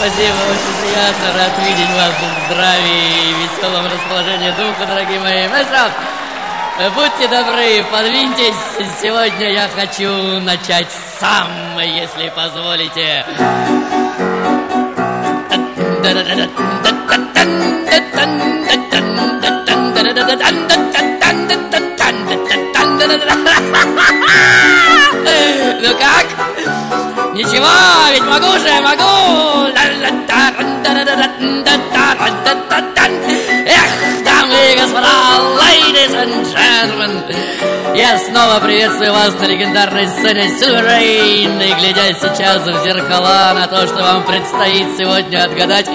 Спасибо. Очень приятно, рад видеть вас в здравии и веселом расположении духа, дорогие мои. Маэстро, будьте добры, подвиньтесь. Сегодня я хочу начать сам, если позволите. Ну как? Ничего, ведь могу же, могу! Эх, дамы и господа, ladies and gentlemen! Я снова приветствую вас на легендарной сцене Rain. И глядя сейчас в зеркала на то, что вам предстоит сегодня отгадать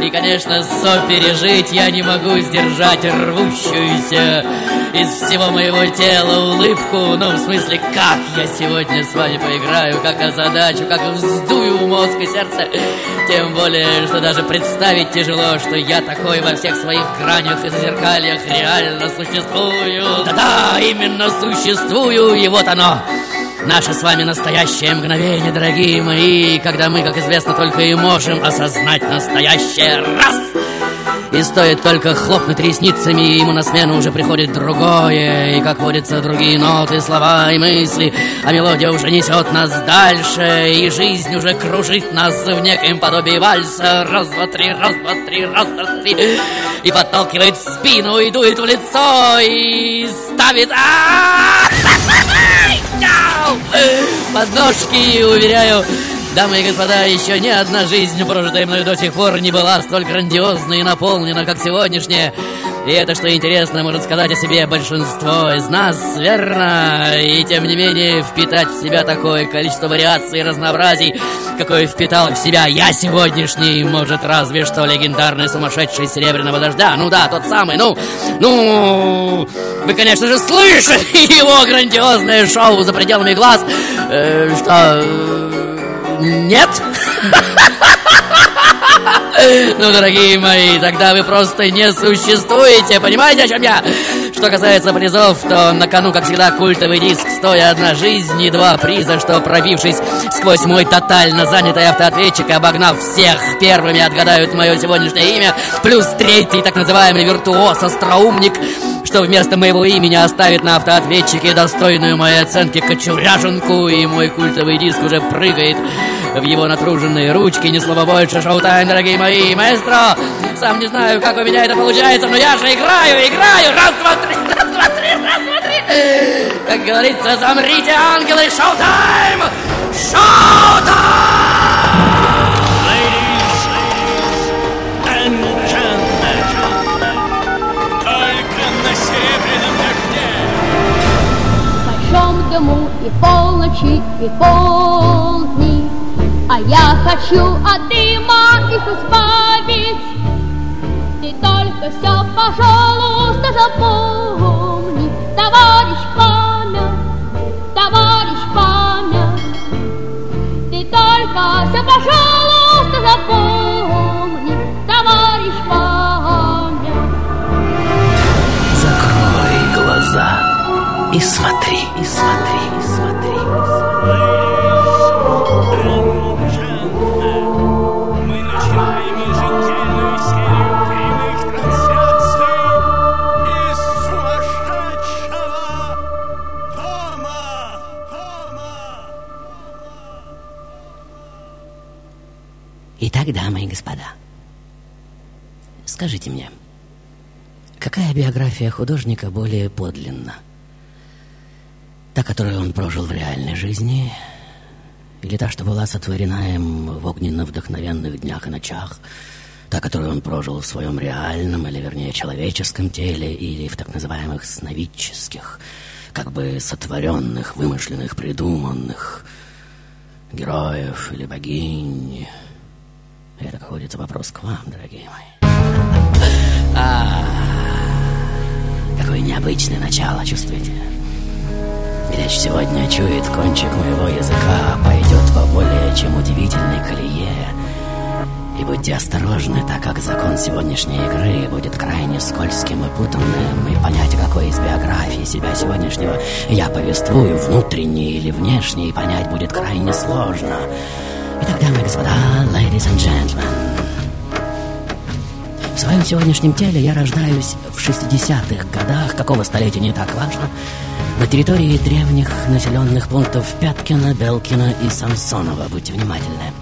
И, конечно, сопережить я не могу сдержать рвущуюся из всего моего тела улыбку. Ну, в смысле, как я сегодня с вами поиграю Как озадачу, как вздую мозг и сердце. Тем более, что даже представить тяжело Что я такой во всех своих гранях и зазеркальях. Реально существую. Да-да, именно существую, и вот оно. Наше с вами настоящее мгновение, дорогие мои Когда мы, как известно, только и можем осознать настоящее. Раз! И стоит только хлопнуть ресницами, ему на смену уже приходит другое. И, как водится, другие ноты, слова и мысли. А мелодия уже несет нас дальше, и жизнь уже кружит нас в некоем подобии вальса. Раз, два, три, раз, два, три, раз, два, три. И подталкивает в спину, и дует в лицо, и ставит... Подножки, уверяю, Дамы и господа, еще ни одна жизнь, прожитая мною до сих пор, не была столь грандиозна и наполнена, как сегодняшняя. И это, что интересно, может сказать о себе большинство из нас, верно? И тем не менее, впитать в себя такое количество вариаций и разнообразий, какое впитал в себя я сегодняшний, может, разве что легендарный сумасшедший серебряного дождя. Ну да, тот самый, ну, ну... Вы, конечно же, слышали его грандиозное шоу за пределами глаз. Э, что... Нет? Ну, дорогие мои, тогда вы просто не существуете, понимаете, о чем я? Что касается призов, то на кону, как всегда, культовый диск «Стоя одна жизнь» и два приза, что, пробившись сквозь мой тотально занятый автоответчик обогнав всех, первыми отгадают мое сегодняшнее имя, плюс третий, так называемый виртуоз, остроумник, что вместо моего имени оставит на автоответчике достойную моей оценки кочуряженку, и мой культовый диск уже прыгает в его натруженные ручки. Ни слова больше, шоу-тайм, дорогие мои. Маэстро, сам не знаю, как у меня это получается, но я же играю, играю. Раз, два, три, раз, два, три, раз, два, три. Как говорится, замрите, ангелы, шоу-тайм! Шоу-тайм! И полночи, и полдни. А я хочу от дыма их избавить. Ты только все, пожалуйста, запомни, товарищ память, товарищ память. Ты только все, пожалуйста, запомни, товарищ память. Закрой глаза и смотри, и смотри, Итак, дамы и господа, скажите мне, какая биография художника более подлинна? Та, которую он прожил в реальной жизни, или та, что была сотворена им в огненно-вдохновенных днях и ночах, та, которую он прожил в своем реальном, или вернее человеческом теле, или в так называемых сновидческих, как бы сотворенных, вымышленных, придуманных героев или богинь. Это, как водится, вопрос к вам, дорогие мои. А, какое необычное начало, чувствуете? Речь сегодня чует кончик моего языка, пойдет по более чем удивительной колее. И будьте осторожны, так как закон сегодняшней игры будет крайне скользким и путанным, и понять, какой из биографии себя сегодняшнего я повествую, внутренней или внешней, понять будет крайне сложно. Итак, дамы и господа, ladies and gentlemen, в своем сегодняшнем теле я рождаюсь в 60-х годах, какого столетия не так важно, на территории древних населенных пунктов Пяткина, Белкина и Самсонова. Будьте внимательны.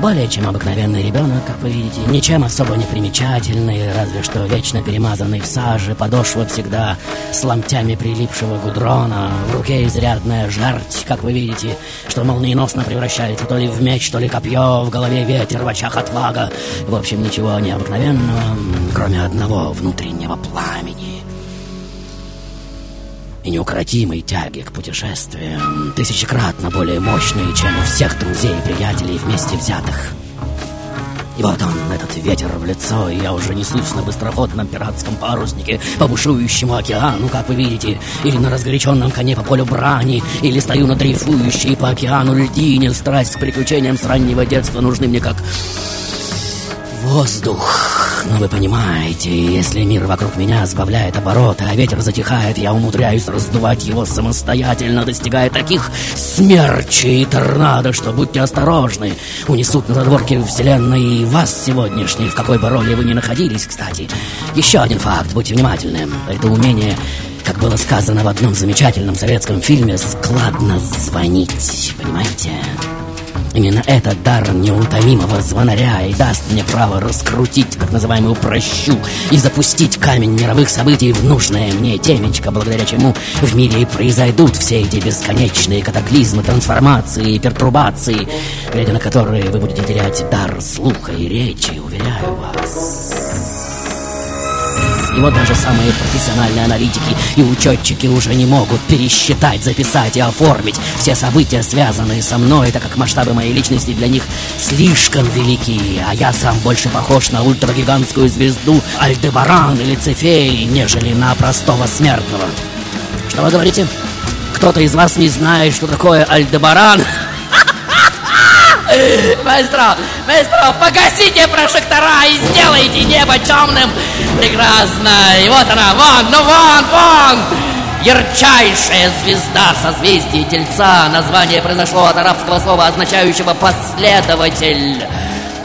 Более чем обыкновенный ребенок, как вы видите, ничем особо не примечательный, разве что вечно перемазанный в саже, подошва всегда с ломтями прилипшего гудрона, в руке изрядная жерть, как вы видите, что молниеносно превращается то ли в меч, то ли копье, в голове ветер, в очах отвага. В общем, ничего необыкновенного, кроме одного внутреннего пламени и неукротимой тяги к путешествиям, тысячекратно более мощной, чем у всех друзей и приятелей вместе взятых. И вот он, этот ветер в лицо, и я уже несусь на быстроходном пиратском паруснике по бушующему океану, как вы видите, или на разгоряченном коне по полю брани, или стою на дрейфующей по океану льдине. Страсть к приключениям с раннего детства нужны мне как воздух. Но вы понимаете, если мир вокруг меня сбавляет обороты, а ветер затихает, я умудряюсь раздувать его самостоятельно, достигая таких смерчей и торнадо, что будьте осторожны. Унесут на задворки вселенной и вас сегодняшних, в какой бы роли вы ни находились, кстати. Еще один факт, будьте внимательны. Это умение как было сказано в одном замечательном советском фильме, складно звонить, понимаете? Именно этот дар неутомимого звонаря и даст мне право раскрутить так называемую прощу и запустить камень мировых событий в нужное мне темечко, благодаря чему в мире и произойдут все эти бесконечные катаклизмы, трансформации и пертурбации, глядя на которые вы будете терять дар слуха и речи, уверяю вас. Вот даже самые профессиональные аналитики и учетчики уже не могут пересчитать, записать и оформить все события, связанные со мной, так как масштабы моей личности для них слишком велики, а я сам больше похож на ультрагигантскую звезду Альдебаран или Цефей, нежели на простого смертного. Что вы говорите? Кто-то из вас не знает, что такое Альдебаран? Маэстро, маэстро, погасите прожектора и сделайте небо темным. Прекрасно. И вот она, вон, ну вон, вон. Ярчайшая звезда созвездия Тельца. Название произошло от арабского слова, означающего «последователь».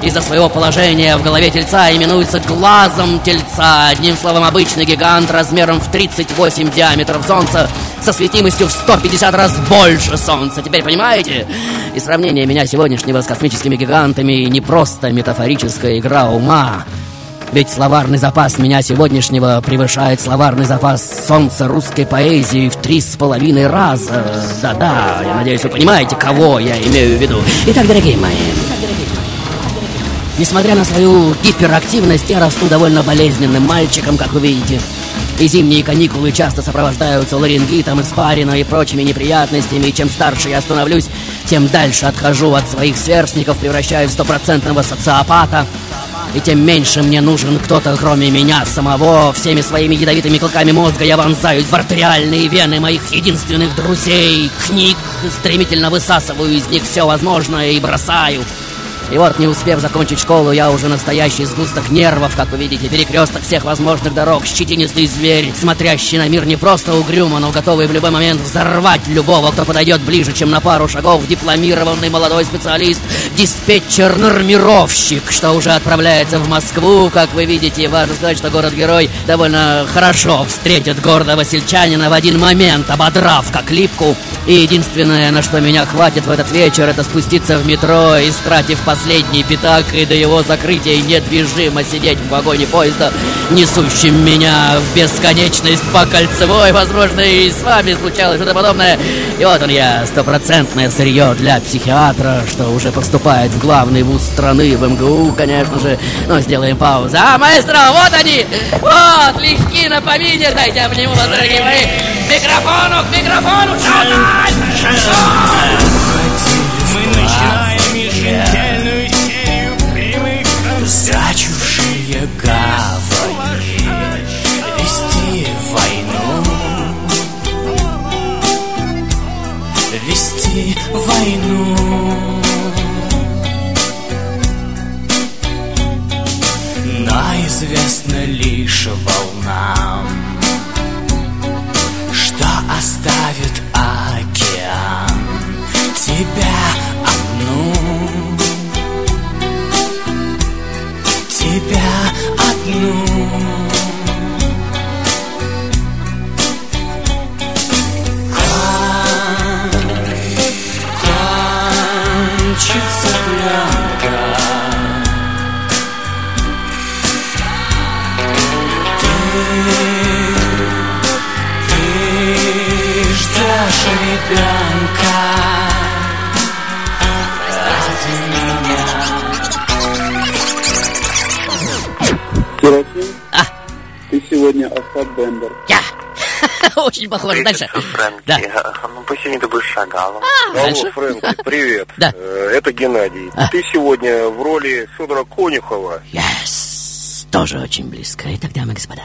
Из-за своего положения в голове тельца именуется глазом тельца. Одним словом, обычный гигант размером в 38 диаметров Солнца со светимостью в 150 раз больше Солнца. Теперь понимаете? И сравнение меня сегодняшнего с космическими гигантами не просто метафорическая игра ума. Ведь словарный запас меня сегодняшнего превышает словарный запас солнца русской поэзии в три с половиной раза. Да-да, я надеюсь, вы понимаете, кого я имею в виду. Итак, дорогие мои, Несмотря на свою гиперактивность, я расту довольно болезненным мальчиком, как вы видите. И зимние каникулы часто сопровождаются ларингитом, испариной и прочими неприятностями, и чем старше я становлюсь, тем дальше отхожу от своих сверстников, превращаюсь в стопроцентного социопата. И тем меньше мне нужен кто-то, кроме меня самого. Всеми своими ядовитыми клыками мозга я вонзаюсь в артериальные вены моих единственных друзей, книг, стремительно высасываю из них все возможное и бросаю. И вот, не успев закончить школу, я уже настоящий сгусток нервов, как вы видите, перекресток всех возможных дорог, щетинистый зверь, смотрящий на мир не просто угрюмо, но готовый в любой момент взорвать любого, кто подойдет ближе, чем на пару шагов, дипломированный молодой специалист, диспетчер-нормировщик, что уже отправляется в Москву, как вы видите, важно сказать, что город-герой довольно хорошо встретит гордого сельчанина в один момент, ободрав как липку, и единственное, на что меня хватит в этот вечер, это спуститься в метро, истратив последний пятак, и до его закрытия недвижимо сидеть в вагоне поезда, несущим меня в бесконечность по кольцевой. Возможно, и с вами случалось что-то подобное. И вот он я, стопроцентное сырье для психиатра, что уже поступает в главный вуз страны, в МГУ, конечно же. Но сделаем паузу. А, маэстро, вот они! Вот, легки на помине. Дайте обниму вас, дорогие мои. Микрофону, к микрофону! Мы Похоже. Дальше. Фрэнки. Да. А, Ну, пусть сегодня ты будешь шагалом. Дальше. Алло, Фрэнки, привет. Да. Э, Это Геннадий. А. Ты сегодня в роли Федора Конюхова. Yes, тоже очень близко. Итак, дамы и господа.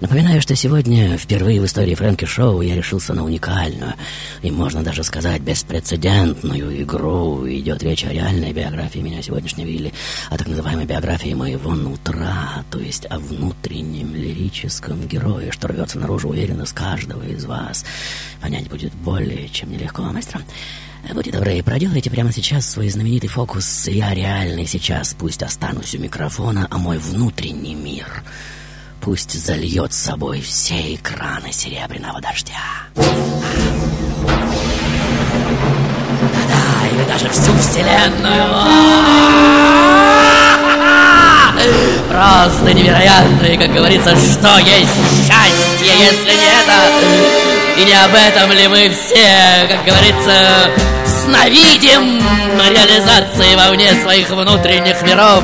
Напоминаю, что сегодня, впервые в истории Фрэнки Шоу, я решился на уникальную и, можно даже сказать, беспрецедентную игру. Идет речь о реальной биографии меня сегодняшнего или о так называемой биографии моего нутра, то есть о внутреннем лирическом герое, что рвется наружу уверенно с каждого из вас. Понять будет более чем нелегко, мастер. Будьте добры, проделайте прямо сейчас свой знаменитый фокус «Я реальный сейчас». Пусть останусь у микрофона, а мой внутренний мир пусть зальет с собой все экраны серебряного дождя. Да-да, или даже всю вселенную. Просто невероятно, и, как говорится, что есть счастье, если не это? И не об этом ли мы все, как говорится, сновидим реализации вовне своих внутренних миров.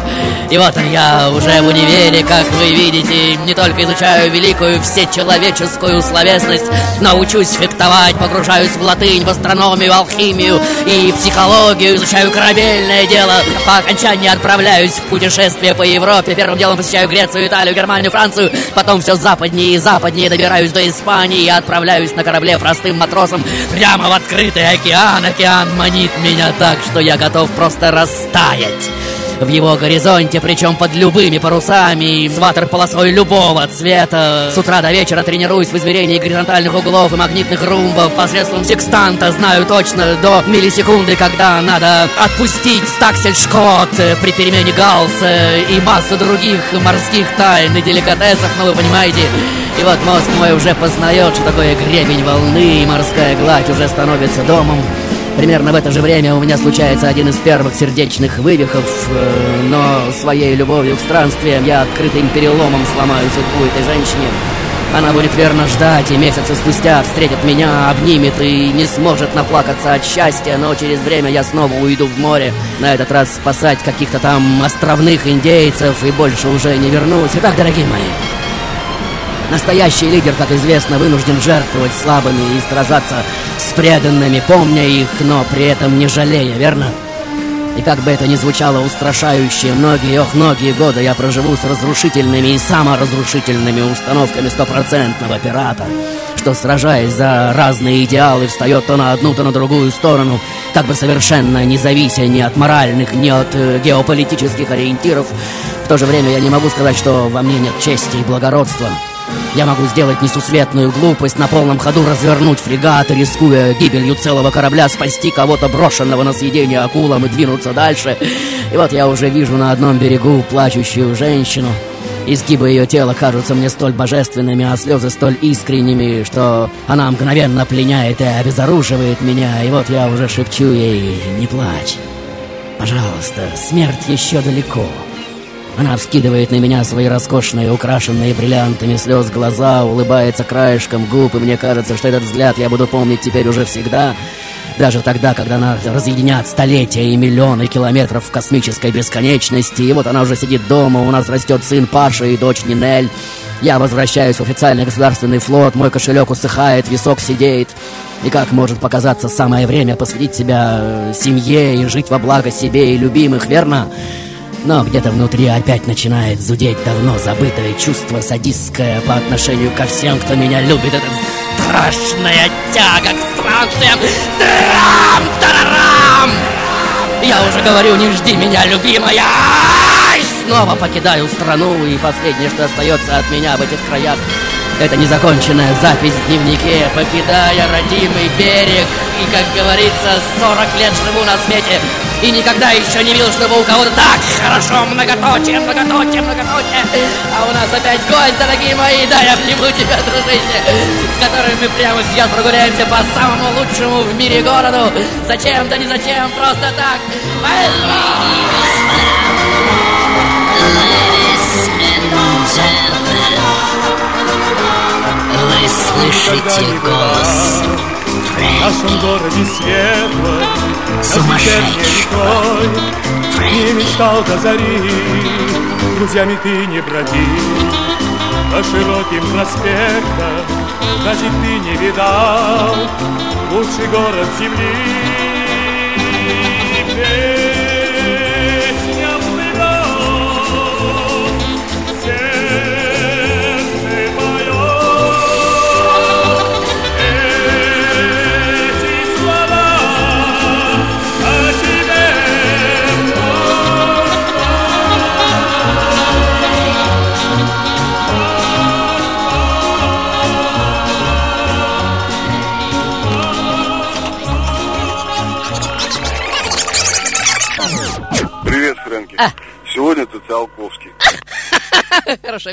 И вот я уже в универе, как вы видите, не только изучаю великую всечеловеческую словесность, но учусь фехтовать, погружаюсь в латынь, в астрономию, алхимию и психологию, изучаю корабельное дело. По окончании отправляюсь в путешествие по Европе. Первым делом посещаю Грецию, Италию, Германию, Францию. Потом все западнее и западнее добираюсь до Испании и отправляюсь на корабле простым матросом прямо в открытый океан. Океан манит меня так, что я готов просто растаять в его горизонте, причем под любыми парусами, с ватер-полосой любого цвета. С утра до вечера тренируюсь в измерении горизонтальных углов и магнитных румбов посредством секстанта. Знаю точно до миллисекунды, когда надо отпустить стаксель-шкот при перемене галса и массу других морских тайн и деликатесов, ну вы понимаете. И вот мозг мой уже познает, что такое гребень волны, и морская гладь уже становится домом. Примерно в это же время у меня случается один из первых сердечных вывихов, э, но своей любовью к странствиям я открытым переломом сломаю судьбу этой женщине. Она будет верно ждать, и месяцы спустя встретит меня, обнимет и не сможет наплакаться от счастья, но через время я снова уйду в море, на этот раз спасать каких-то там островных индейцев, и больше уже не вернусь. Итак, дорогие мои, Настоящий лидер, как известно, вынужден жертвовать слабыми и сражаться с преданными, помня их, но при этом не жалея, верно? И как бы это ни звучало устрашающе, многие, ох, многие годы я проживу с разрушительными и саморазрушительными установками стопроцентного пирата, что, сражаясь за разные идеалы, встает то на одну, то на другую сторону, как бы совершенно не завися ни от моральных, ни от э, геополитических ориентиров. В то же время я не могу сказать, что во мне нет чести и благородства. Я могу сделать несусветную глупость, на полном ходу развернуть фрегат, рискуя гибелью целого корабля, спасти кого-то брошенного на съедение акулам и двинуться дальше. И вот я уже вижу на одном берегу плачущую женщину. Изгибы ее тела кажутся мне столь божественными, а слезы столь искренними, что она мгновенно пленяет и обезоруживает меня. И вот я уже шепчу ей «Не плачь! Пожалуйста, смерть еще далеко!» Она вскидывает на меня свои роскошные, украшенные бриллиантами слез глаза, улыбается краешком губ, и мне кажется, что этот взгляд я буду помнить теперь уже всегда. Даже тогда, когда она разъединят столетия и миллионы километров в космической бесконечности. И вот она уже сидит дома, у нас растет сын Паша и дочь Нинель. Я возвращаюсь в официальный государственный флот, мой кошелек усыхает, висок сидеет. И как может показаться самое время посвятить себя э, семье и жить во благо себе и любимых, верно? Но где-то внутри опять начинает зудеть давно забытое чувство садистское по отношению ко всем, кто меня любит. Это страшная тяга к странствиям. Трам-тарарам! Я уже говорю, не жди меня, любимая! Снова покидаю страну, и последнее, что остается от меня в этих краях, это незаконченная запись в дневнике, покидая родимый берег. И, как говорится, 40 лет живу на свете, и никогда еще не видел, чтобы у кого-то так хорошо многоточие, многоточие, многоточие. А у нас опять голь, дорогие мои, да, я обниму тебя, дружище. с которыми мы прямо сейчас прогуляемся по самому лучшему в мире городу. Зачем, да не зачем, просто так. Вы слышите голос В нашем городе светлой Сумасшедшего. Не мечтал до зари. Друзьями ты не броди По широким проспектам Значит ты не видал Лучший город земли Сегодня ты Циолковский. Хорошо.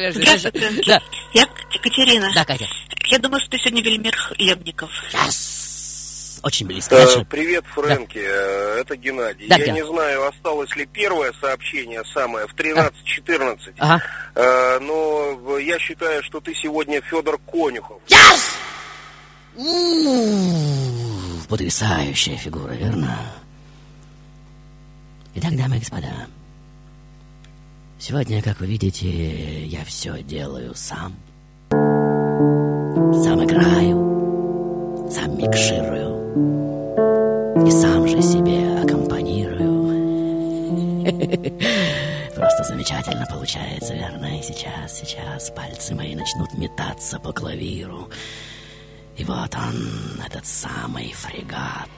Да, Я Екатерина. да, Катя. Я думаю, что ты сегодня Велимир Хлебников. Yes. Очень близко. Э, Дальше. Привет, Фрэнки. Э, Это Геннадий. Да, Я Ген. не знаю, осталось ли первое сообщение самое в 13-14. Ага. Э, Но я считаю, что ты сегодня Федор Конюхов. Yes! Потрясающая фигура, верно? Итак, дамы и господа, сегодня, как вы видите, я все делаю сам. Сам играю, сам микширую и сам же себе аккомпанирую. Просто замечательно получается, верно? И сейчас, сейчас пальцы мои начнут метаться по клавиру. И вот он, этот самый фрегат.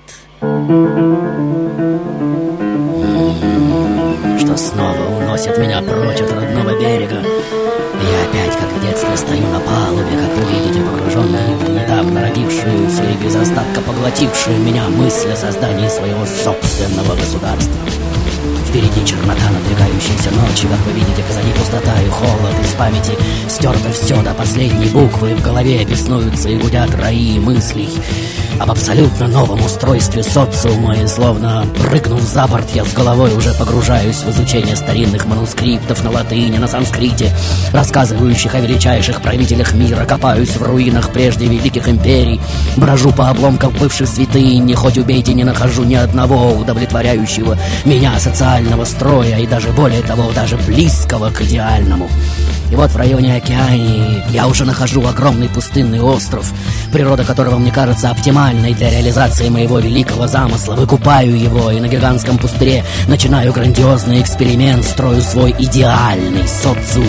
Что снова уносит меня прочь от родного берега. Я опять, как в детстве, стою на палубе, как вы видите, погруженный в недавно родившуюся и без остатка поглотившую меня мысль о создании своего собственного государства. Впереди чернота надвигающейся ночи, как вы видите, позади пустота и холод. Из памяти стерто все до последней буквы. В голове беснуются и гудят раи мыслей об абсолютно новом устройстве социума. И словно прыгнув за борт, я с головой уже погружаюсь в изучение старинных манускриптов на латыни, на санскрите, рассказывающих о величайших правителях мира. Копаюсь в руинах прежде великих империй, брожу по обломкам бывших святынь, хоть убейте, не нахожу ни одного удовлетворяющего меня социального строя и даже более того, даже близкого к идеальному. И вот в районе Океании я уже нахожу огромный пустынный остров, природа которого мне кажется оптимальной для реализации моего великого замысла. Выкупаю его и на гигантском пустыре начинаю грандиозный эксперимент, строю свой идеальный социум.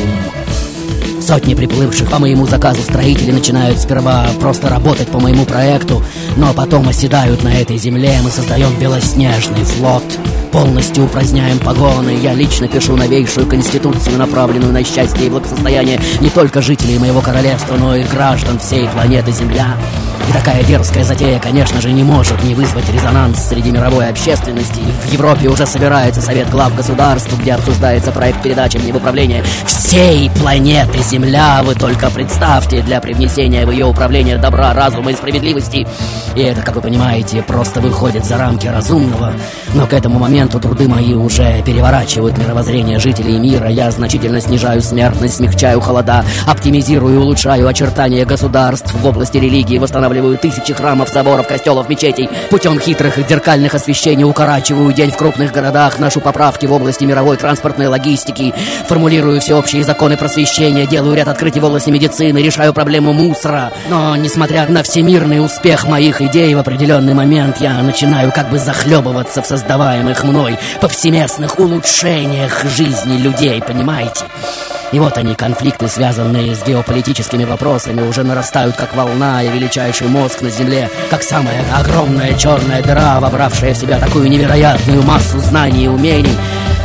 Сотни приплывших по моему заказу строители начинают сперва просто работать по моему проекту, но потом оседают на этой земле, мы создаем белоснежный флот. Полностью упраздняем погоны. Я лично пишу новейшую конституцию, направленную на счастье и благосостояние не только жителей моего королевства, но и граждан всей планеты Земля. И такая дерзкая затея, конечно же, не может не вызвать резонанс среди мировой общественности. В Европе уже собирается Совет глав государств, где обсуждается проект передачи мне в управление всей планеты Земля. Вы только представьте, для привнесения в ее управление добра, разума и справедливости. И это, как вы понимаете, просто выходит за рамки разумного. Но к этому моменту труды мои уже переворачивают мировоззрение жителей мира. Я значительно снижаю смертность, смягчаю холода, оптимизирую и улучшаю очертания государств в области религии, восстанавливаю тысячи храмов, соборов, костелов, мечетей. Путем хитрых и зеркальных освещений укорачиваю день в крупных городах, ношу поправки в области мировой транспортной логистики, формулирую всеобщие законы просвещения, делаю ряд открытий в области медицины, решаю проблему мусора. Но, несмотря на всемирный успех моих идей, в определенный момент я начинаю как бы захлебываться в создаваемых мной повсеместных улучшениях жизни людей, понимаете? И вот они, конфликты, связанные с геополитическими вопросами, уже нарастают как волна, и величайший мозг на Земле, как самая огромная черная дыра, вобравшая в себя такую невероятную массу знаний и умений,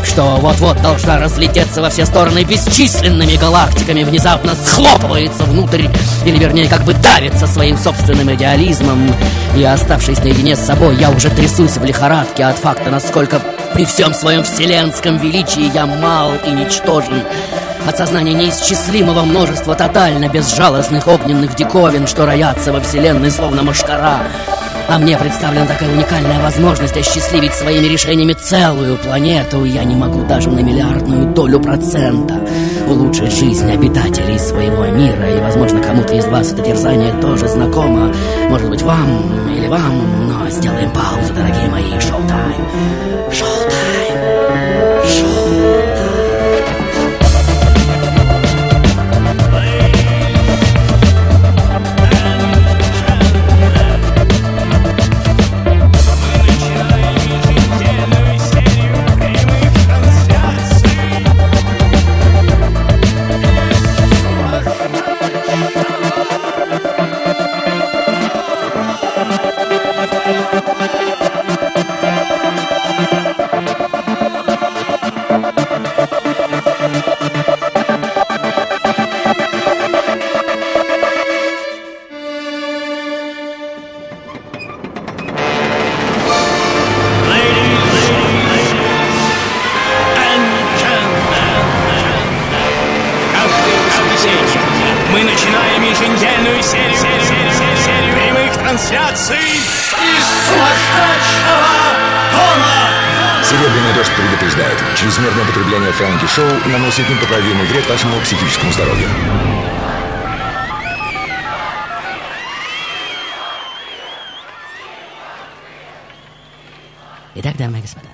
что вот-вот должна разлететься во все стороны бесчисленными галактиками, внезапно схлопывается внутрь, или вернее как бы давится своим собственным идеализмом. И оставшись наедине с собой, я уже трясусь в лихорадке от факта, насколько при всем своем вселенском величии я мал и ничтожен. от сознания неисчислимого множества тотально безжалостных огненных диковин, что роятся во вселенной словно машкара. А мне представлена такая уникальная возможность осчастливить своими решениями целую планету. Я не могу даже на миллиардную долю процента улучшить жизнь обитателей своего мира. И, возможно, кому-то из вас это дерзание тоже знакомо. Может быть, вам или вам, но сделаем паузу, дорогие мои. Шоу-тайм. Шоу-тайм. Шоу-тайм. Дамы и господа,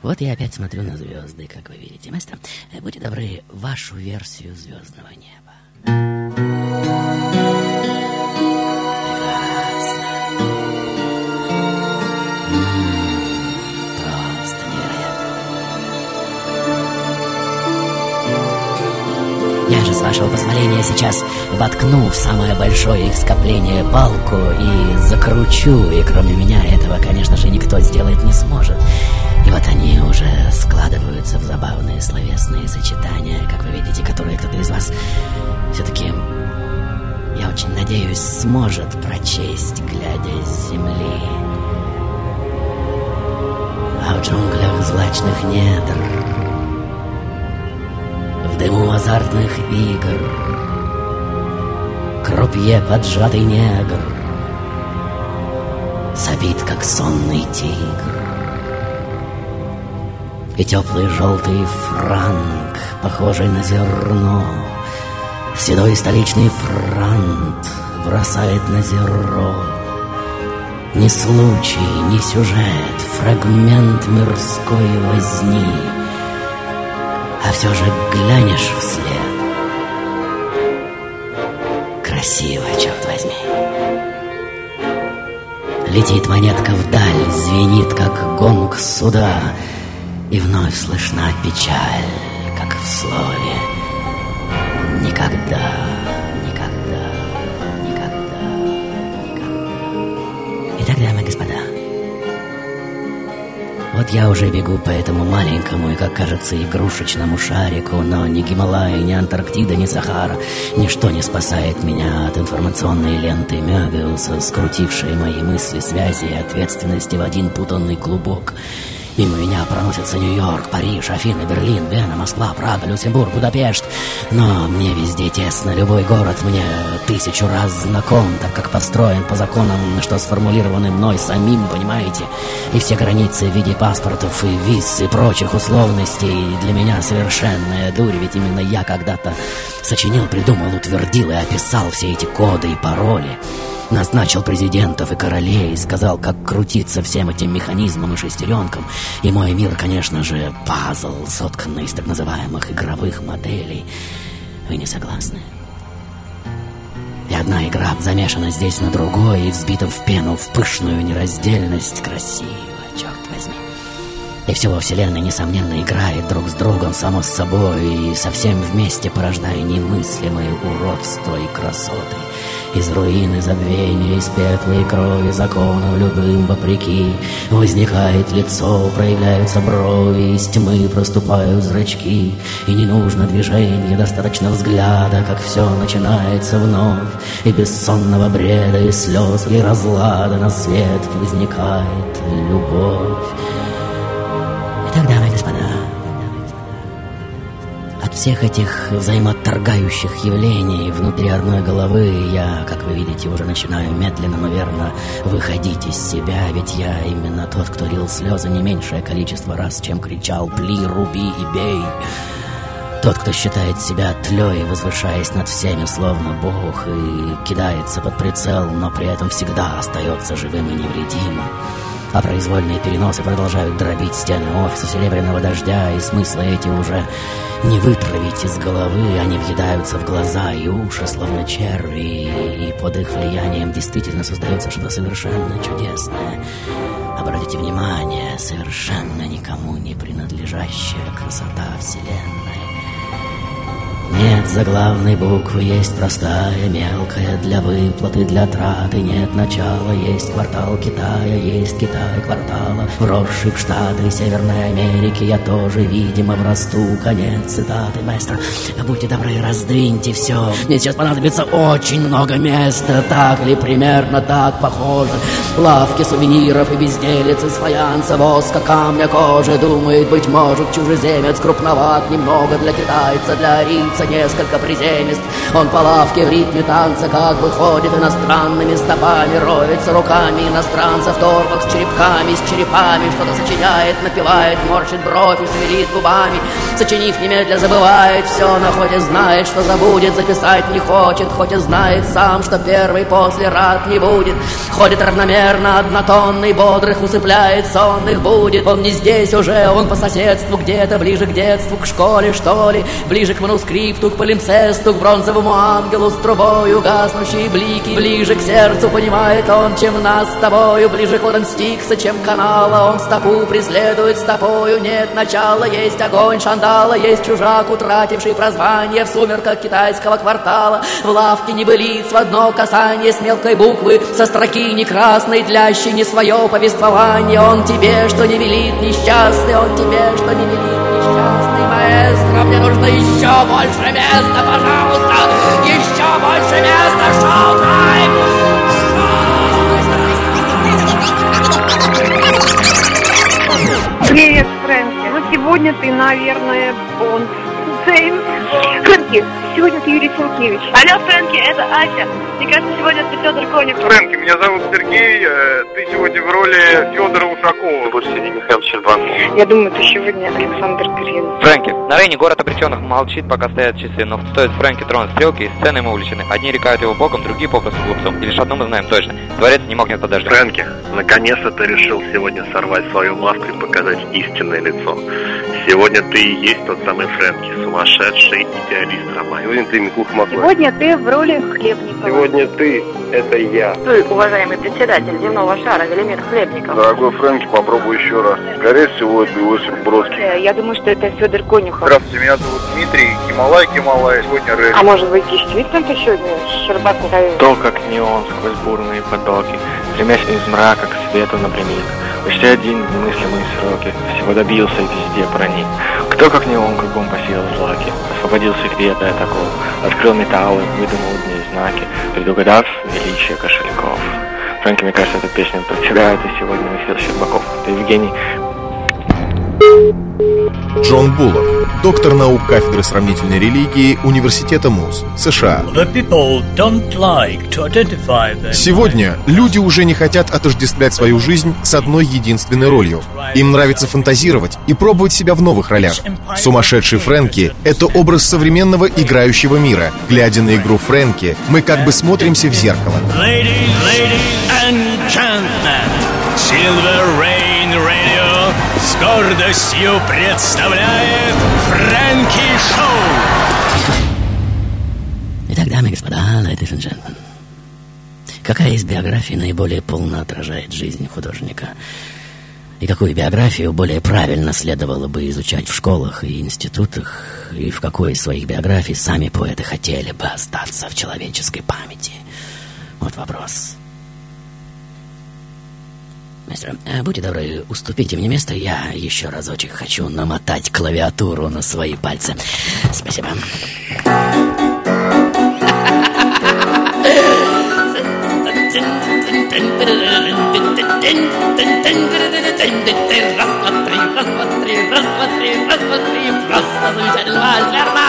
вот я опять смотрю на звезды, как вы видите. Мастер, будьте добры, вашу версию звездного неба. Вашего позволения, сейчас воткну в самое большое их скопление палку и закручу, и кроме меня этого, конечно же, никто сделать не сможет. И вот они уже складываются в забавные словесные сочетания, как вы видите, которые кто-то из вас все-таки, я очень надеюсь, сможет прочесть, глядя с земли. А в джунглях злачных недр, дыму азартных игр, крупье поджатый негр, забит, как сонный тигр. И теплый желтый франк, похожий на зерно, Седой столичный франт бросает на зеро. Ни случай, ни сюжет, фрагмент мирской возни, А все же глянешь вслед. Красиво, черт возьми. Летит монетка вдаль, звенит, как гонг суда, И вновь слышна печаль, как в слове Никогда, вот я уже бегу по этому маленькому и, как кажется, игрушечному шарику, но ни Гималай, ни Антарктида, ни Сахара, ничто не спасает меня от информационной ленты Мёбиуса, скрутившей мои мысли, связи и ответственности в один путанный клубок. Мимо меня проносятся Нью-Йорк, Париж, Афины, Берлин, Вена, Москва, Прага, Люксембург, Будапешт. Но мне везде тесно, любой город мне тысячу раз знаком, так как построен по законам, что сформулированы мной самим, понимаете? И все границы в виде паспортов и виз и прочих условностей для меня совершенная дурь, ведь именно я когда-то сочинил, придумал, утвердил и описал все эти коды и пароли. Назначил президентов и королей, сказал, как крутиться всем этим механизмом и шестеренкам. И мой мир, конечно же, пазл, сотканный из так называемых игровых моделей. Вы не согласны? И одна игра замешана здесь на другой и взбита в пену, в пышную нераздельность. Красиво, черт. И все во Вселенной, несомненно, играет друг с другом, само с собой, и совсем вместе порождая немыслимые уродства и красоты. Из руины забвения, из пепла и крови законов любым вопреки Возникает лицо, проявляются брови, из тьмы проступают зрачки. И не нужно движения, достаточно взгляда, как все начинается вновь. И бессонного бреда, и слез, и разлада на свет возникает любовь всех этих взаимоторгающих явлений внутри одной головы я, как вы видите, уже начинаю медленно, но верно выходить из себя, ведь я именно тот, кто лил слезы не меньшее количество раз, чем кричал «Пли, руби и бей!» Тот, кто считает себя тлей, возвышаясь над всеми, словно бог, и кидается под прицел, но при этом всегда остается живым и невредимым а произвольные переносы продолжают дробить стены офиса Серебряного Дождя, и смыслы эти уже не вытравить из головы, они въедаются в глаза и уши, словно черви, и под их влиянием действительно создается что-то совершенно чудесное. Обратите внимание, совершенно никому не принадлежащая красота Вселенной. Нет заглавной буквы, есть простая, мелкая. Для выплаты, для траты нет начала. Есть квартал Китая, есть Китай квартала. Вросший в Штаты Северной Америки Я тоже, видимо, врасту. Конец цитаты маэстро Будьте добры, раздвиньте все Мне сейчас понадобится очень много места. Так ли примерно так похоже? Лавки сувениров и безделицы с фаянса Воска, камня, кожи. Думает, быть может, чужеземец Крупноват. Немного для китайца, для рица несколько приземист Он по лавке в ритме танца как бы ходит иностранными стопами Роется руками иностранца в торбах с черепками, с черепами Что-то сочиняет, напевает, морщит бровь и шевелит губами. Сочинив немедля забывает все, но хоть и знает, что забудет Записать не хочет, хоть и знает сам, что первый после рад не будет. Ходит равномерно, однотонный, бодрых усыпляет, сонных будет. Он не здесь уже, он по соседству, где-то ближе к детству, к школе, что ли Ближе к манускрипту, к полимцесту, к бронзовому ангелу с трубою гаснущие блики. Ближе к сердцу понимает он, чем нас с тобою. Ближе к Стикса, чем канала. Он стопу преследует стопою. Нет начала, есть огонь шандала. Есть чужак, утративший прозвание В сумерках китайского квартала. В лавке небылиц в одно касание С мелкой буквы, со строки не красной Длящей не свое повествование. Он тебе, что не велит несчастный Он тебе, что не велит несчастный Маэстро, мне нужно еще больше места, пожалуйста Еще больше места, шоу-тайм Привет, Фрэнки. Ну, сегодня ты, наверное, Бонд. Джеймс. Фрэнки, сегодня ты Юрий Сенкевич. Алло, Фрэнки, это Ася. Мне кажется, сегодня ты Федор Конев. Фрэнки, меня зовут Сергей. э, Ты сегодня в роли Федора Ушакова. Арсений Михайлович Щербан. Я думаю, ты сегодня Александр Грин. Фрэнки. На Рейне город обреченных молчит, пока стоят часы, но стоит Фрэнки тронуть стрелки, и сцены ему увлечены. Одни рекают его боком, другие попросту глупцом. И лишь одно мы знаем точно. Дворец не мог не подождать. Фрэнки, наконец-то ты решил сегодня сорвать свою маску и показать истинное лицо. Сегодня ты и есть тот самый Фрэнки, сумасшедший идеалист романа. Сегодня ты Микух Сегодня ты в роли Хлебникова. Сегодня ты – это я. Ты, уважаемый председатель земного шара Велимир Хлебников. Дорогой Фрэнки, попробуй еще раз. Скорее всего, это Иосиф Бродский. Э, Я думаю, что это Федор Конюхов. Здравствуйте, меня зовут Дмитрий. Кималай, Кималай. Сегодня Рэш. А может быть, действительно ты сегодня Щербак Михаил? То, как неон сквозь бурные потоки, стремясь из мрака к свету напрямик. Почти один в немыслимые сроки, всего добился и везде проник. Кто, как не он, кругом посеял злаки, освободил секреты от оков, открыл металлы, выдумал дни знаки, предугадав величие кошельков. Фрэнки, мне кажется, эта песня про тебя, это сегодня Михаил Щербаков. Это Евгений Джон Буллок, доктор наук кафедры сравнительной религии Университета МУЗ, США. Сегодня люди уже не хотят отождествлять свою жизнь с одной единственной ролью. Им нравится фантазировать и пробовать себя в новых ролях. Сумасшедший Фрэнки — это образ современного играющего мира. Глядя на игру Фрэнки, мы как бы смотримся в зеркало. Silver гордостью представляет Фрэнки Шоу. Итак, дамы и господа, ladies and gentlemen, какая из биографий наиболее полно отражает жизнь художника? И какую биографию более правильно следовало бы изучать в школах и институтах? И в какой из своих биографий сами поэты хотели бы остаться в человеческой памяти? Вот вопрос. Мастер, э, будьте добры, уступите мне место. Я еще разочек хочу намотать клавиатуру на свои пальцы. Спасибо. Раз, два, три, раз, два, три, раз, два, три, раз, два, три. Просто замечательный вальс, верно?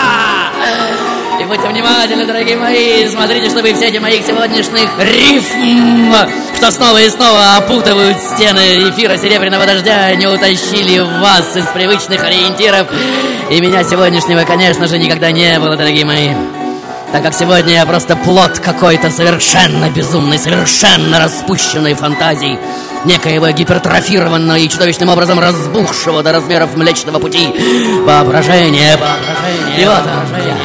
И будьте внимательны, дорогие мои, смотрите, чтобы все эти моих сегодняшних рифм, что снова и снова опутывают стены эфира Серебряного Дождя, не утащили вас из привычных ориентиров. И меня сегодняшнего, конечно же, никогда не было, дорогие мои. Так как сегодня я просто плод какой-то совершенно безумной, совершенно распущенной фантазии некоего гипертрофированного и чудовищным образом разбухшего до размеров Млечного Пути. Воображения, воображения, и вот воображение,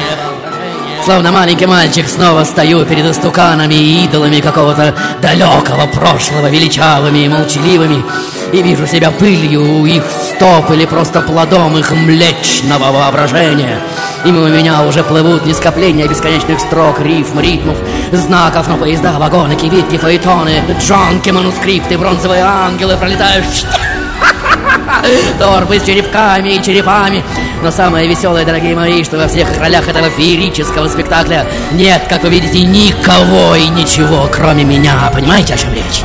Словно маленький мальчик снова стою перед истуканами и идолами какого-то далекого прошлого, величавыми и молчаливыми, и вижу себя пылью у их стоп или просто плодом их млечного воображения. И мимо меня уже плывут не скопления бесконечных строк, рифм, ритмов, знаков, но поезда, вагоны, кибитки, фаэтоны, джонки, манускрипты, бронзовые ангелы пролетают торбы с черепками и черепами. Но самое веселое, дорогие мои, что во всех ролях этого феерического спектакля нет, как вы видите, никого и ничего, кроме меня. Понимаете, о чем речь?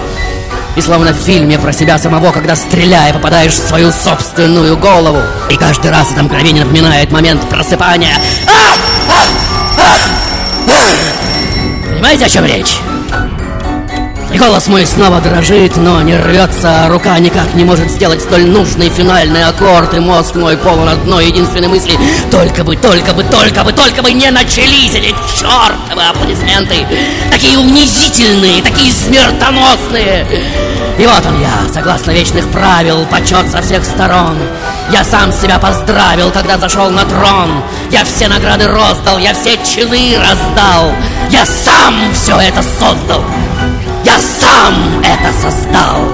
И словно в фильме про себя самого, когда стреляя, попадаешь в свою собственную голову. И каждый раз это мгновение напоминает момент просыпания. Понимаете, о чем речь? Голос мой снова дрожит, но не рвется, рука никак не может сделать столь нужный финальный аккорд, и мозг мой полон одной единственной мысли. Только бы, только бы, только бы, только бы не начались эти чертовы аплодисменты. Такие унизительные, такие смертоносные. И вот он я, согласно вечных правил, почет со всех сторон. Я сам себя поздравил, когда зашел на трон. Я все награды роздал, я все чины раздал. Я сам все это создал. Я сам это создал.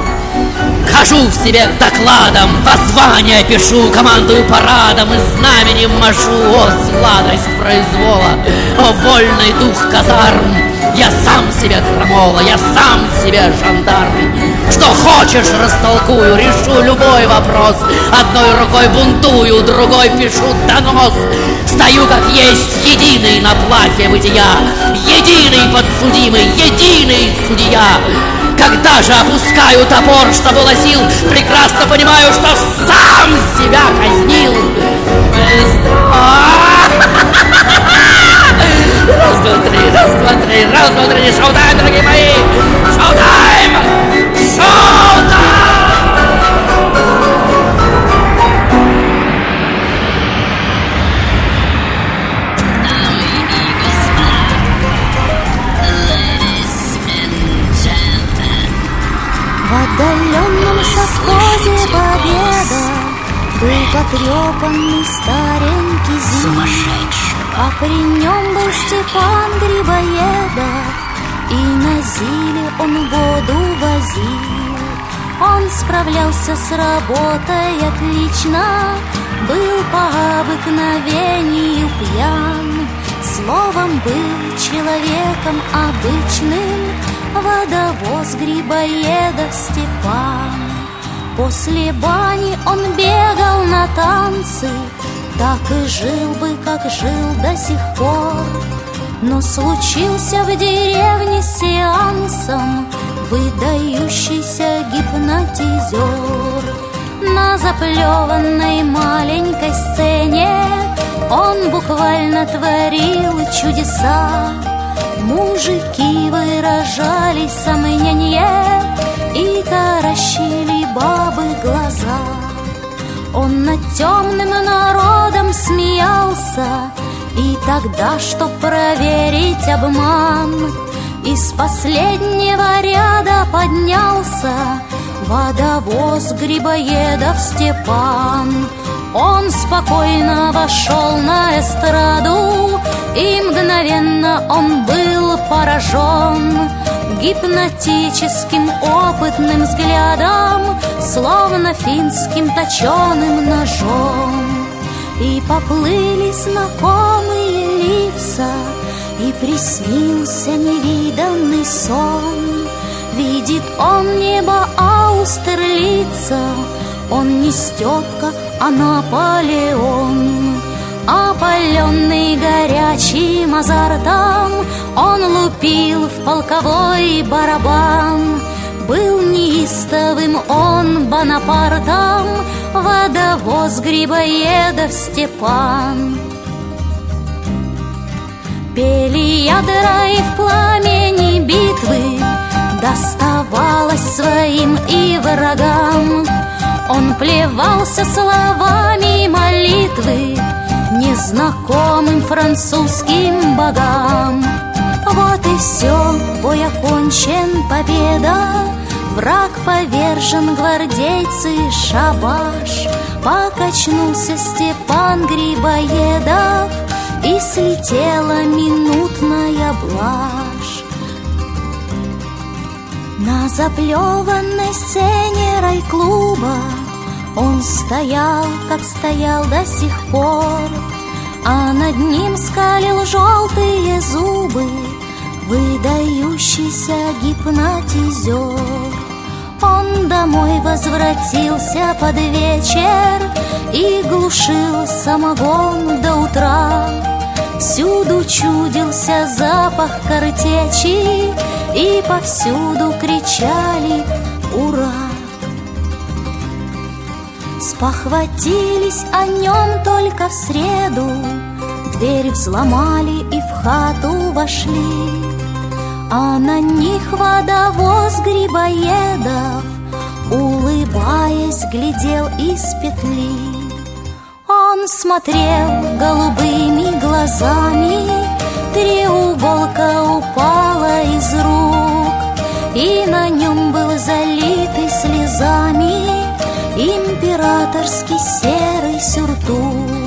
Хожу в себе докладом, воззвания пишу, командую парадом и знаменем машу. О, сладость произвола, о, вольный дух казарм. Я сам себе крамола, я сам себе жандарм. Что хочешь, растолкую, решу любой вопрос. Одной рукой бунтую, другой пишу донос. Стою как есть, единый на плахе бытия, единый подсудимый, единый судья. Когда же опускаю топор, что было сил, прекрасно понимаю, что сам себя казнил. Раз, два, три, раз, два, три, раз, два, три, шоу-тайм, дорогие мои! Шоу-тайм! В отдаленном совхозе победа. Был потрепанный старенький зим А при нем был Степан Грибоедов И на зиле он воду возил. Он справлялся с работой отлично Был по обыкновению пьян. Словом, был человеком обычным Водовоз Грибоедов Степан. После бани он бегал на танцы Так и жил бы, как жил до сих пор. Но случился в деревне с сеансом Выдающийся гипнотизер. На заплеванной маленькой сцене Он буквально творил чудеса. Мужики выражали сомнение И таращили бабы глаза Он над темным народом смеялся И тогда, чтоб проверить обман Из последнего ряда поднялся Водовоз Грибоедов Степан. Он спокойно вошел на эстраду И мгновенно он был поражен Гипнотическим опытным взглядом Словно финским точеным ножом. И поплыли знакомые лица И приснился невиданный сон. Видит он небо Аустерлица Он не Степка, а Наполеон. Опаленный горячим азартом Он лупил в полковой барабан. Был неистовым он Бонапартом водовоз грибоедов Степан. Пели ядра и в пламени битвы Доставалось своим и врагам. Он плевался словами молитвы Незнакомым французским богам Вот и все, бой окончен, победа. Враг повержен, гвардейцы, шабаш. Покачнулся Степан Грибоедов И слетела минутная блажь. На заплеванной сцене райклуба Он стоял, как стоял до сих пор А над ним скалил желтые зубы Выдающийся гипнотизер. Он домой возвратился под вечер И глушил самогон до утра. Всюду чудился запах картечи И повсюду кричали «Ура!» Спохватились о нем только в среду. Дверь взломали и в хату вошли А на них водовоз грибоедов Улыбаясь, глядел из петли. Он смотрел голубыми глазами Треуголка упала из рук И на нем был залитый слезами Императорский серый сюртук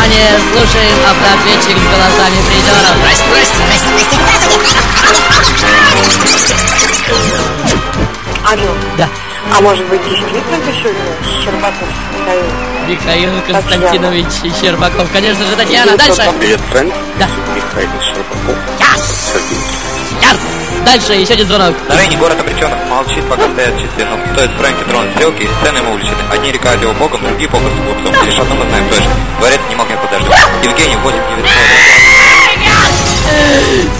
Внимание, слушаем автоответчик с голосами придеров. Алло. Да. А может быть, действительно сегодня Щербаков Михаил? Михаил Константинович Щербаков. Конечно же, Татьяна. Дальше. Привет, Фрэнк. Да. Михаил Щербаков. Yes! Yes! Дальше еще один звонок. На районе город обреченных молчит, пока стоят часы, но стоит Фрэнки тронуть стрелки, сцены ему уличены. Одни рекают его богом, другие попросту глупцом. Лишь одно мы знаем точно. Дворец не мог не подождать. Евгений 8900.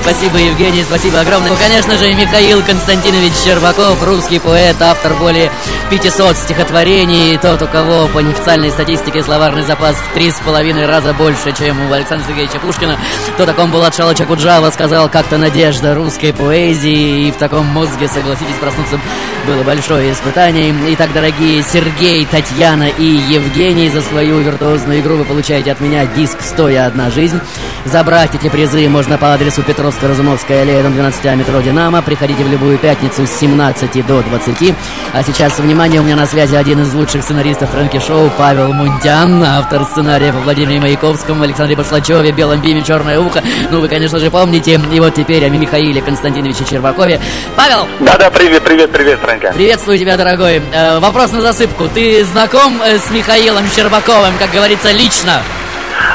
Спасибо, Евгений, спасибо огромное. Ну, конечно же, Михаил Константинович Щербаков, русский поэт, автор более 500 стихотворений, тот, у кого по неофициальной статистике словарный запас в три с половиной раза больше, чем у Александра Сергеевича Пушкина, то таком Булат Шалыча Куджава сказал как-то надежда русской поэзии, и в таком мозге, согласитесь, проснуться было большое испытание. Итак, дорогие Сергей, Татьяна и Евгений, за свою виртуозную игру вы получаете от меня диск «Стоя одна жизнь». Забрать эти призы можно по адресу Петровско-Разумовская аллея, дом 12 а, метро «Динамо». Приходите в любую пятницу с 17 до 20. А сейчас, внимание, у меня на связи один из лучших сценаристов Фрэнки Шоу Павел Мунтян, автор сценария по Владимире Маяковскому, Александре Башлачеве, Белом Биме, Черное ухо. Ну, вы, конечно же, помните. И вот теперь о Михаиле Константиновиче Червакове. Павел! Да-да, привет, привет, привет, Фрэнка. Приветствую тебя, дорогой. Э, вопрос на засыпку. Ты знаком э, с Михаилом Щербаковым, как говорится, лично?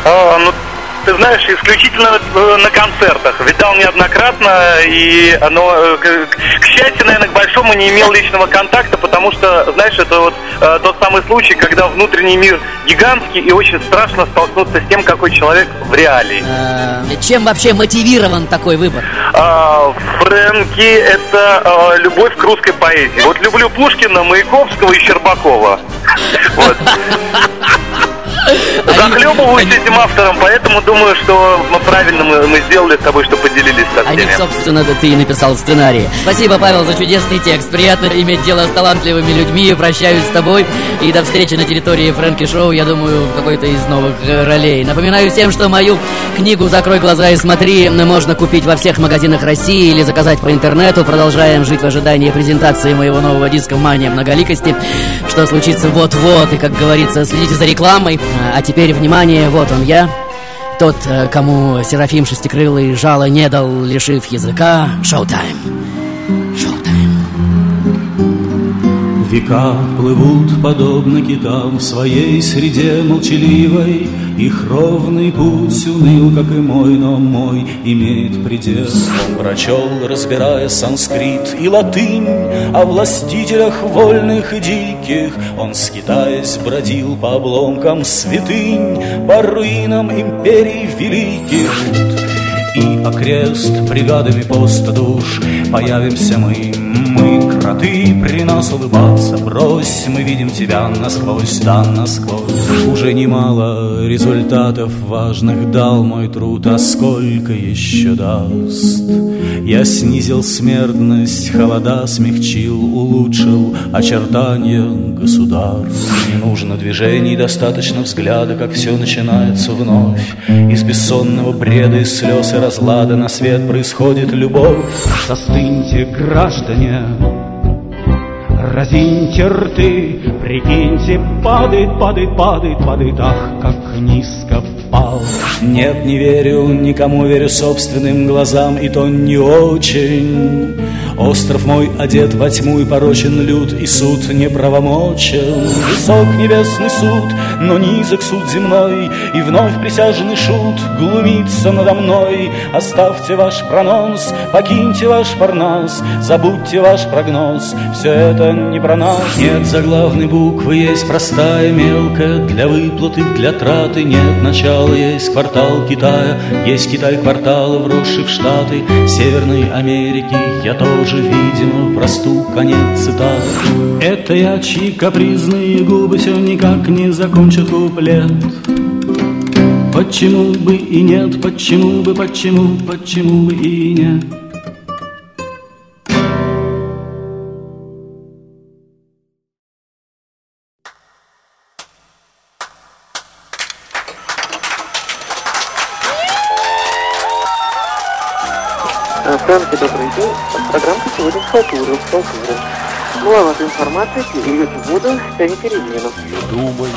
А, ну, ты знаешь, исключительно э, на концертах. Видал неоднократно, и оно, э, к, счастью, наверное, к большому не имел личного контакта, потому что, знаешь, это вот э, тот самый случай, когда внутренний мир гигантский, и очень страшно столкнуться с тем, какой человек в реалии. Э, чем вообще мотивирован такой выбор? А, Фрэнки – это а, любовь к русской поэзии. Вот люблю Пушкина, Маяковского и Щербакова. Вот. Захлебываюсь этим автором, поэтому думаю, что мы правильно мы, мы сделали с тобой, что поделились со О них, всеми. собственно, ты и написал сценарий. Спасибо, Павел, за чудесный текст. Приятно иметь дело с талантливыми людьми. Прощаюсь с тобой. И до встречи на территории Фрэнки Шоу, я думаю, в какой-то из новых ролей. Напоминаю всем, что мою книгу «Закрой глаза и смотри» можно купить во всех магазинах России или заказать по интернету. Продолжаем жить в ожидании презентации моего нового диска «Мания многоликости», что случится вот-вот. И, как говорится, следите за рекламой. А теперь, внимание, вот он я. Тот, э, кому Серафим Шестикрылый жало не дал, лишив языка, шоу-тайм. Века плывут подобно китам В своей среде молчаливой. Их ровный путь уныл, как и мой Но мой имеет предел. Он прочел, разбирая санскрит и латынь О властителях вольных и диких. Он, скитаясь, бродил по обломкам святынь По руинам империй великих. И окрест бригадами поста душ Появимся мы, мы кроты, при нас улыбаться. Брось Мы видим тебя насквозь, да насквозь. Уже немало результатов важных дал мой труд А сколько еще даст? Я снизил смертность, холода смягчил, улучшил Очертания государств. Не нужно движений, достаточно взгляда Как все начинается вновь. Из бессонного бреда, из слез и разлада На свет происходит любовь. Застыньте, граждане, разиньте рты Прикиньте, падает, падает, падает, падает. Ах, как низко пал. Нет, не верю никому, верю собственным глазам И то не очень Остров мой одет во тьму и порочен люд И суд неправомочен. Высок небесный суд, но низок суд земной И вновь присяжный шут глумится надо мной. Оставьте ваш прононс, покиньте ваш парнас Забудьте ваш прогноз, все это не про нас. Нет заглавной буквы, есть простая мелкая Для выплаты, для траты. Нет начала Есть квартал Китая, есть Китай квартала Вросший в Штаты Северной Америки. Я тоже, видимо, просту конец цитат. Это я, чьи капризные губы Все никак не закончат куплет. Почему бы и нет, почему бы, почему, почему бы и нет Франки, добрый день. Программка сегодня в халтуре, в халтуре. Ну, а ваша информация идет в воду, тяните резину. Не думай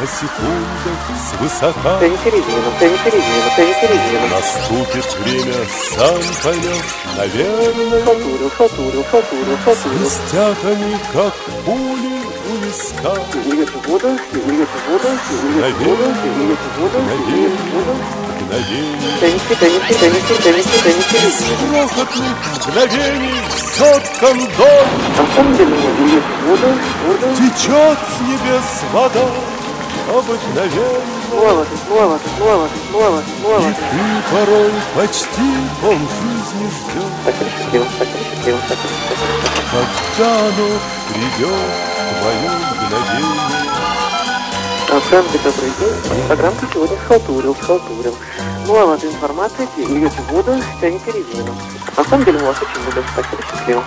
на секундах свысока. Тяните резину, тяните резину, тяните резину. Наступит время, сам поймешь, наверное. Халтурил, халтурил, халтурил, халтурил. Свистят они, как пули виска. Идет в воду, идет в воду, идет в воду, идет в воду, идет в воду. Мгновение. Тяните, тяните, тяните, тяните резину. Крохотных мгновений соткан дом. На самом деле, идет в воду, в воду. Течет с небес вода обыкновенно. Муава, муава, муава, муава, муава. И ты порой почти пол жизни ждешь. Когда оно придет, твое мгновение. Франки, добрый день. Программка сегодня схалтурил, схалтурил. Ну, а вот информация, идете в воду, тяните резину. На самом деле, мы вас очень любим. Спасибо, счастливо.